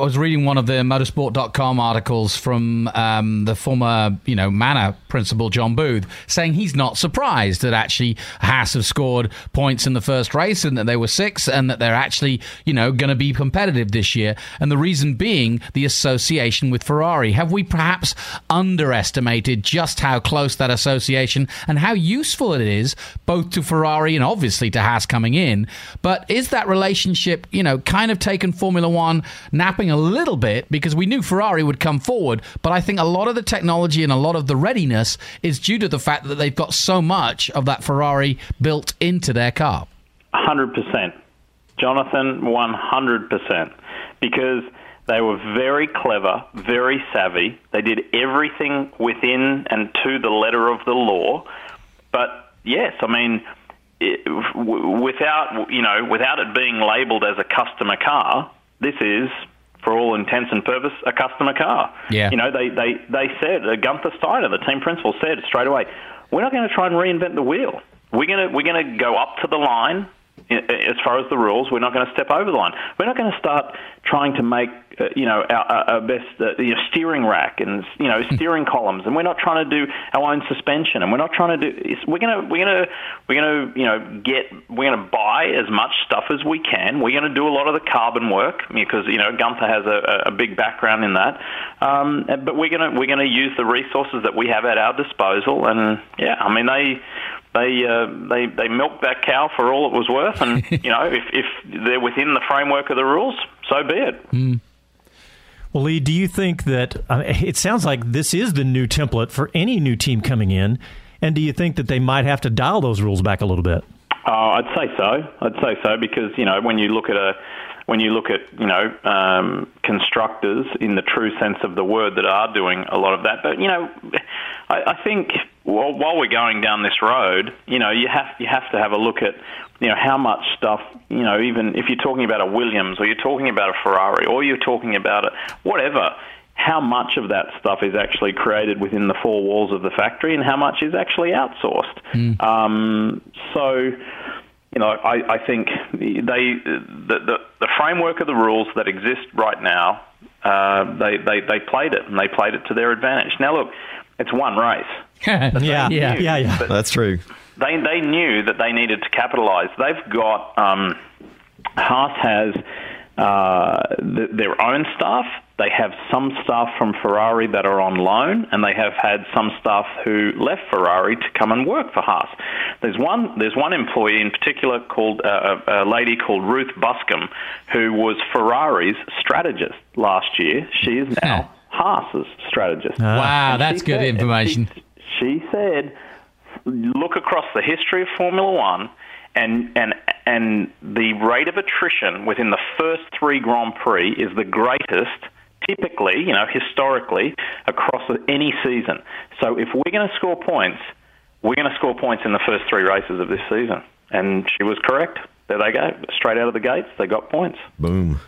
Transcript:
I was reading one of the motorsport.com articles from um, the former, you know, Manor principal John Booth saying he's not surprised that actually Haas have scored points in the first race and that they were six and that they're actually, you know, going to be competitive this year. And the reason being the association with Ferrari. Have we perhaps underestimated just how close that association and how useful it is both to Ferrari and obviously to Haas coming in? But is that relationship, you know, kind of taken Formula One napping? A little bit because we knew Ferrari would come forward, but I think a lot of the technology and a lot of the readiness is due to the fact that they've got so much of that Ferrari built into their car. 100%. Jonathan, 100%. Because they were very clever, very savvy. They did everything within and to the letter of the law. But yes, I mean, it, without you know, without it being labelled as a customer car, this is for all intents and purpose, a customer car. Yeah. You know, they, they, they said, uh, Gunther Steiner, the team principal, said straight away, we're not going to try and reinvent the wheel. We're going to, we're going to go up to the line as far as the rules. We're not going to step over the line. We're not going to start trying to make uh, you know our, our best uh, you know, steering rack and you know steering columns, and we're not trying to do our own suspension, and we're not trying to do. We're going to we're going to we're going to you know get we're going to buy as much stuff as we can. We're going to do a lot of the carbon work because you know Gunther has a, a big background in that. Um, but we're going to we're going to use the resources that we have at our disposal, and yeah, I mean they they uh, they they milked that cow for all it was worth, and you know if if they're within the framework of the rules, so be it. Mm. Well, Leigh, do you think that uh, it sounds like this is the new template for any new team coming in? And do you think that they might have to dial those rules back a little bit? Uh, I'd say so. I'd say so because you know when you look at a when you look at you know um, constructors in the true sense of the word that are doing a lot of that. But you know, I, I think while, while we're going down this road, you know, you have you have to have a look at you know how much stuff you know even if you're talking about a Williams or you're talking about a Ferrari or you're talking about a whatever how much of that stuff is actually created within the four walls of the factory and how much is actually outsourced. Mm. Um, so you know, I, I think they the, the, the framework of the rules that exist right now, uh, they, they they played it and they played it to their advantage. Now look, it's one race. yeah, yeah, yeah, yeah. That's true. They they knew that they needed to capitalise. They've got um, Haas has uh, th- their own staff. They have some staff from Ferrari that are on loan, and they have had some staff who left Ferrari to come and work for Haas. There's one. There's one employee in particular called uh, a lady called Ruth Buscombe, who was Ferrari's strategist last year. She is now Haas's strategist. Ah. Wow, and that's good said, information. She, she said, look across the history of Formula One and and and the rate of attrition within the first three Grand Prix is the greatest typically, you know, historically across any season. So if we're going to score points, we're going to score points in the first three races of this season. And she was correct. There they go, straight out of the gates, they got points. Boom.